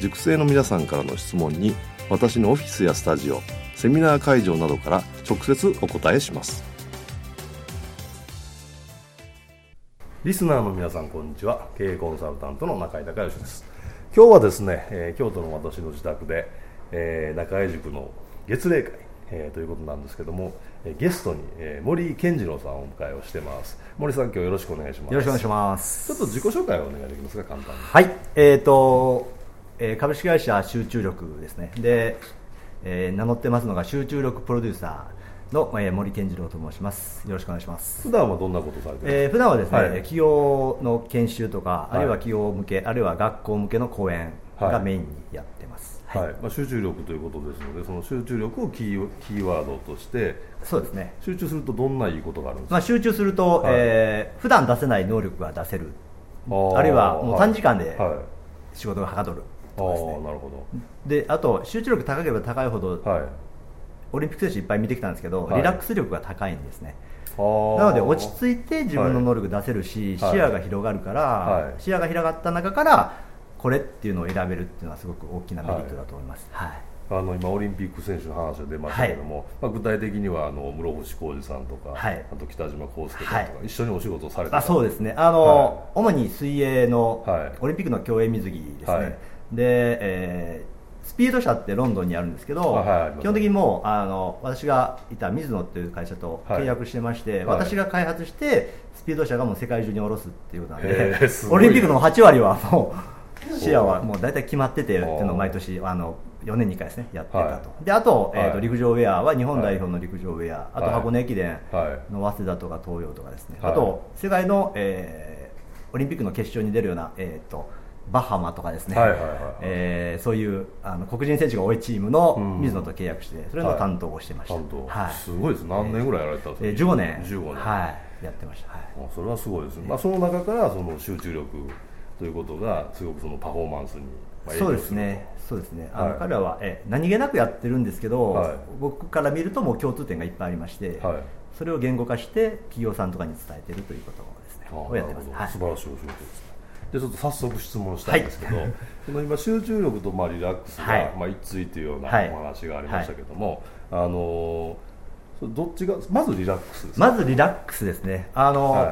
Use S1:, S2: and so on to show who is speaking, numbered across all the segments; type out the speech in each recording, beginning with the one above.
S1: 塾生の皆さんからの質問に私のオフィスやスタジオセミナー会場などから直接お答えします。リスナーの皆さんこんにちは。経営コンサルタントの中井孝義です。今日はですね、えー、京都の私の自宅で、えー、中井塾の月例会、えー、ということなんですけどもゲストに、えー、森健次郎さんをお迎えをしてます。森さん今日よろしくお願いします。
S2: よろしくお願いします。
S1: ちょっと自己紹介をお願いできますか？簡単に。
S2: はい。えっ、ー、と、えー、株式会社集中力ですね。で、えー、名乗ってますのが集中力プロデューサーの、えー、森健次郎と申します。よろしくお願いします。
S1: 普段はどんなことされてる
S2: えー、普段はですね、はい、企業の研修とか、あるいは企業向け、あるいは学校向けの講演がメインにやってます、
S1: はい、はい、まあ、集中力ということですのでその集中力をキーキーワードとして
S2: そうですね。
S1: 集中するとどんないいことがあるんですか、
S2: まあ、集中すると、はい。えー、普段出せない能力が出せる。あるいはもう短時間で仕事がはかどるとかですね、
S1: なるほど。
S2: であと集中力高ければ高いほど、はい、オリンピック選手いっぱい見てきたんですけど、リラックス力が高いんですね。なので落ち着いて自分の能力出せるし、視野が広がるから、視野が広がった中からこれっていうのを選べるっていうのはすごく大きなメリットだと思います、はい、
S1: あの今オリンピック選手の話が出ましたけども、はい、まあ、具体的にはあの室伏浩二さんとか、はい、あと北島康介さんとか、一緒にお仕事をされて
S2: あそうですね。あの、主に水泳の、オリンピックの競泳水着ですね、で、えー、スピード車ってロンドンにあるんですけど、基本的にもうあの私がいた水野っていう会社と契約してまして、私が開発してスピード車がもう世界中に下ろすっていうことなんで、オリンピックの8割はもう 視野はもう大体決まっててっていうのを毎年あの4年に1回ですねやってたと、はい、であと,、えーと、陸上ウェアは日本代表の陸上ウェア、はい、あと箱根駅伝の早稲田とか東洋とかですね、はい、あと世界の、えー、オリンピックの決勝に出るような、えーと、バハマとかですね、えそういうあの黒人選手が多いチームの水野と契約して、それの担当をしてました、
S1: はい、すごいです。何年ぐらいやられたんですか、えー、
S2: 15年
S1: ,15 年、
S2: はい、やってました、はい、
S1: それはすごいですね、まあ、その中からその集中力ということがすごくそのパフォーマンスに
S2: そうですね。そうですね。あの、はい、彼らはえ何気なくやってるんですけど、はい、僕から見るともう共通点がいっぱいありまして、はい、それを言語化して企業さんとかに伝えてるということですね。をやってます、
S1: はい、素晴らしいお仕事ですねでちょっと早速質問したいんですけど、この今集中力とまあリラックスが、まあ、一対というようなお話がありましたけども、あのどっちがまずリラックスです
S2: まずリラックスですね。あの、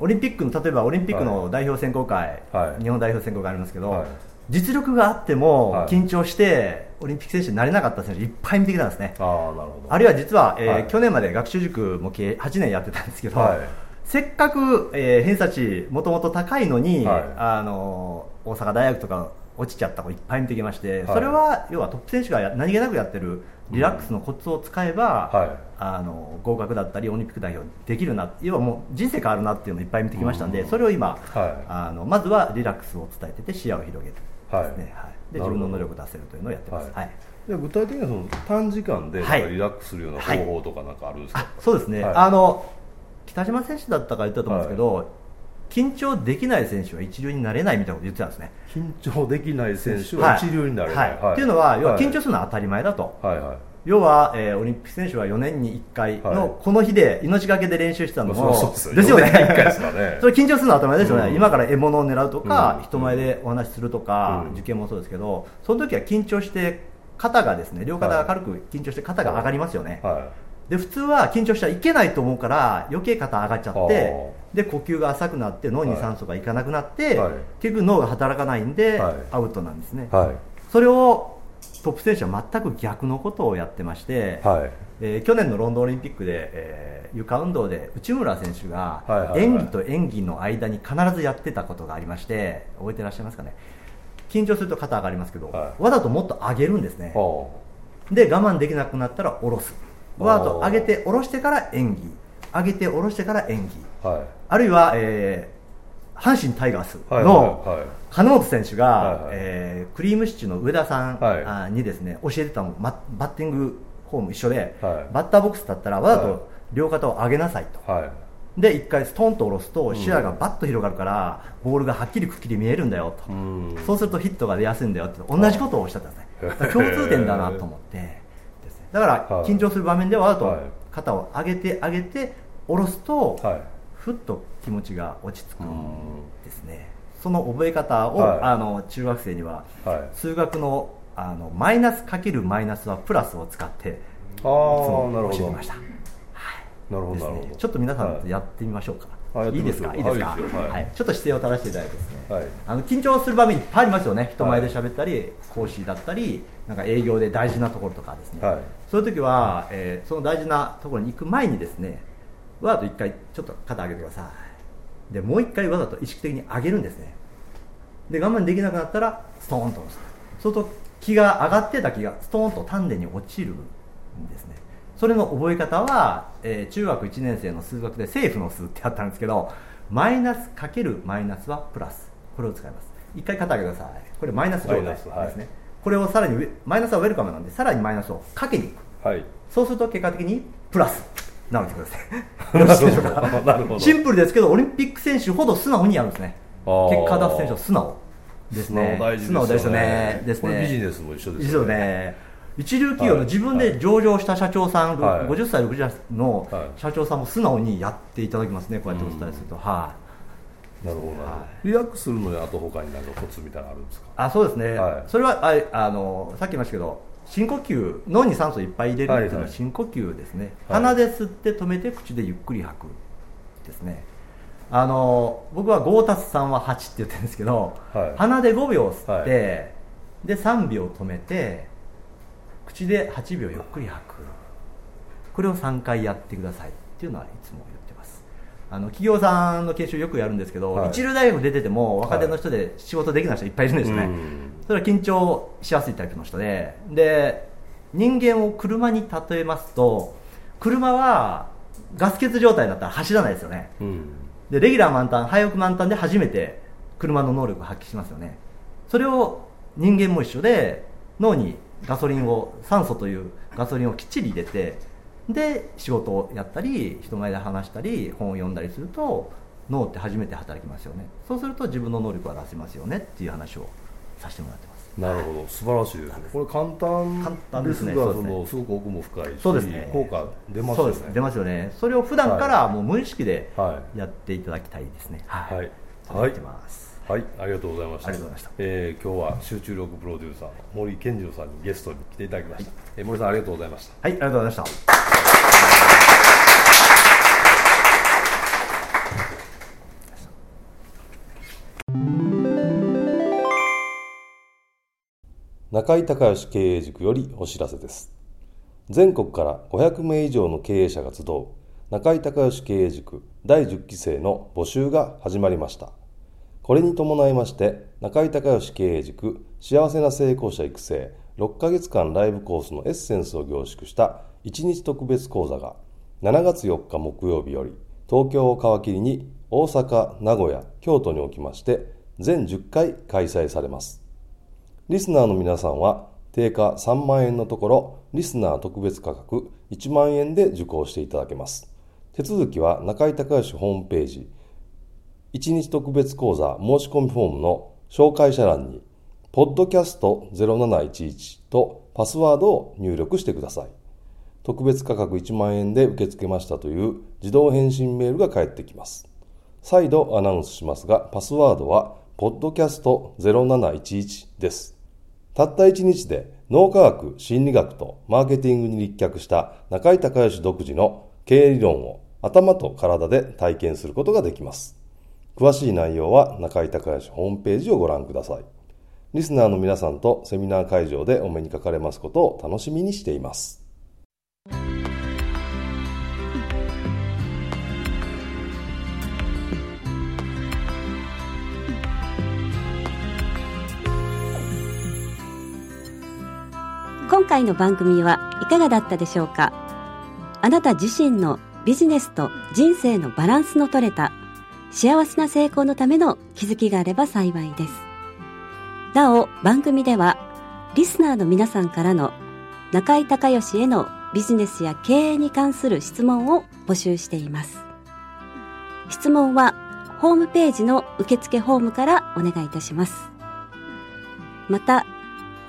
S2: オリンピックの例えばオリンピックの代表選考会、はい、日本代表選考会ありますけど、はい、実力があっても緊張してオリンピック選手になれなかった選手いっぱい見てきたんですね。あなるほど。あるいは実は、えー、はい、去年まで学習塾も計8年やってたんですけど、せっかく、えー、偏差値もともと高いのに、あの大阪大学とか落ちちゃった子いっぱい見てきまして、それは要はトップ選手が何気なくやってるリラックスのコツを使えば、うんはい、あの合格だったりオリンピック代表できるな要はもう人生変わるなっていうのをいっぱい見てきましたんで、うん、それを今、はい、あのまずはリラックスを伝えてて視野を広げるですね、はい、で自分の能力を出せるというのをやってます、はい。
S1: で具体的にはその短時間でリラックスするような方法とかなんかあるんですか、
S2: そうですね、あの北島選手だったか言ったと思うんですけど、緊張できない選手は一流になれないみたいなこと言ってたんですね。
S1: 緊張できない選手は一流になれない、
S2: はい。はい、っていうのは要は緊張するのは当たり前だと、はいはい。要は、えー、オリンピック選手は4年に1回のこの日で命がけで練習してたのも、ですよ。ね、それ緊張するのは当たり前ですよね、うん、今から獲物を狙うとか、うん、人前でお話しするとか、うん、受験もそうですけど、その時は緊張して、肩がですね両肩が軽く緊張して肩が上がりますよね、はい、で普通は緊張しちゃいけないと思うから、余計肩上がっちゃって、で呼吸が浅くなって脳に酸素がいかなくなって、はい、結局脳が働かないんで、はい、アウトなんですね、はい、それをトップ選手は全く逆のことをやってまして、はい。えー、去年のロンドンオリンピックで、えー、床運動で内村選手が演技と演技の間に必ずやってたことがありまして覚えてらっしゃいますかね？緊張すると肩上がりますけど、はい、わざともっと上げるんですね。で我慢できなくなったら下ろすわざと上げて下ろしてから演技。上げて下ろしてから演技、はい、あるいは、えー、阪神タイガースの金本選手が、はいはい、えー、クリームシチューの上田さん、にですね教えてたのバッティングフォーム一緒で、バッターボックスだったらわざと両肩を上げなさいと、で1回ストンと下ろすと視野がバッと広がるから、ボールがはっきりくっきり見えるんだよと、そうするとヒットが出やすいんだよって同じことをおっしゃったんですね。共通点だなと思ってだから緊張する場面ではわざと肩を上げて上げて下ろすと、ふっと気持ちが落ち着くんですね。その覚え方を、はい、あの中学生には、はい、数学のあのマイナスかけるマイナスはプラスを使ってあ教えてました、はい、なるほど、ね、ちょっと皆さんやってみましょうか、はい、いいですか？い。いですか、はい、ちょっと姿勢を正していただいてですね、はい、あの緊張する場面いっぱいありますよね。人前で喋ったり、講師だったりなんか営業で大事なところとかですね、そういう時は、えー、その大事なところに行く前にですねわざと1回ちょっと肩上げてください。でもう1回わざと意識的に上げるんですね。で我慢できなくなったらストーンと押す。そうすると気が上がってた気がストーンと丹田に落ちるんですねそれの覚え方は、えー、中学1年生の数学で政府の数ってあったんですけどマイナスかけるマイナスはプラス。これを使います。1回肩上げてください。これマイナス状態ですね、はい、これをさらにマイナスはウェルカムなんでさらにマイナスをかけにいく、はい、そうすると結果的にプラス。なるてください。よろしいでしょうか？シンプルですけどオリンピック選手ほど素直にやるんですね。結果出す選手は素直ですね。素直ですよね。ですね。
S1: ビジネスも一緒です
S2: よね一流企業の自分で上場した社長さん、はい、50歳、60歳の社長さんも素直にやっていただきますね、こうやってお伝えすると、はい、
S1: なるほど、はい、リラックスするのにあと他に何かコツみたいなのあるんですか？
S2: あそうですね、はい、それはああのさっき言いましたけど深呼吸脳に酸素いっぱい入れるっていうのは深呼吸ですね、はい、鼻で吸って止めて口でゆっくり吐く。ですね。あの僕は5たす3は8って言ってるんですけど、はい、鼻で5秒吸って、はい、で3秒止めて口で8秒ゆっくり吐く。これを3回やってくださいっていうのはいつも言ってます。あの企業さんの研修よくやるんですけど、はい、一流大学出てても若手の人で仕事できない人いっぱいいるんですね、それは緊張しやすいタイプの人で。で人間を車に例えますと車はガス欠状態だったら走らないですよね、うん、でレギュラー満タン廃屋満タンで初めて車の能力を発揮しますよね。それを人間も一緒で脳にガソリンを酸素というガソリンをきっちり入れてで仕事をやったり人前で話したり本を読んだりすると脳って初めて働きますよね。そうすると自分の能力が出せますよねっていう話をさせてもらってます。
S1: なるほど。素晴らしいですねこれ簡単簡単ですね。そのすごく奥も深いし
S2: そうですね。
S1: 効果出ますよね。
S2: 出ますよね。それを普段からもう無意識でやっていただきたいですね。はい、はい、
S1: はい、はい、ありがとうございました。
S2: ありがとうございました。
S1: えー、今日は集中力プロデューサー森健次郎さんにゲストに来ていただきました。はい、えー、森さんありがとうございました。
S2: はい、ありがとうございました。
S1: 中井隆義経営塾よりお知らせです。全国から500名以上の経営者が集う中井隆義経営塾第10期生の募集が始まりました。これに伴いまして中井隆義経営塾幸せな成功者育成6ヶ月間ライブコースのエッセンスを凝縮した1日特別講座が7月4日木曜日より東京を皮切りに大阪、名古屋、京都におきまして全10回開催されます。リスナーの皆さんは定価3万円のところリスナー特別価格1万円で受講していただけます。手続きは中井隆義ホームページ1日特別講座申し込みフォームの紹介者欄に、ポッドキャスト0711とパスワードを入力してください。特別価格1万円で受け付けましたという自動返信メールが返ってきます。再度アナウンスしますが、パスワードは、ポッドキャスト0711です。たった1日で脳科学、心理学とマーケティングに立脚した中井隆義独自の経営理論を頭と体で体験することができます。詳しい内容は中井隆義ホームページをご覧ください。リスナーの皆さんとセミナー会場でお目にかかれますことを楽しみにしています。
S3: 今回の番組はいかがだったでしょうか？あなた自身のビジネスと人生のバランスの取れた幸せな成功のための気づきがあれば幸いです。なお、番組ではリスナーの皆さんからの中井隆義へのビジネスや経営に関する質問を募集しています。質問はホームページの受付ホームからお願いいたします。また、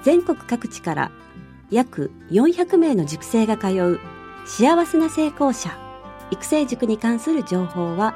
S3: 全国各地から約400名の塾生が通う幸せな成功者育成塾に関する情報は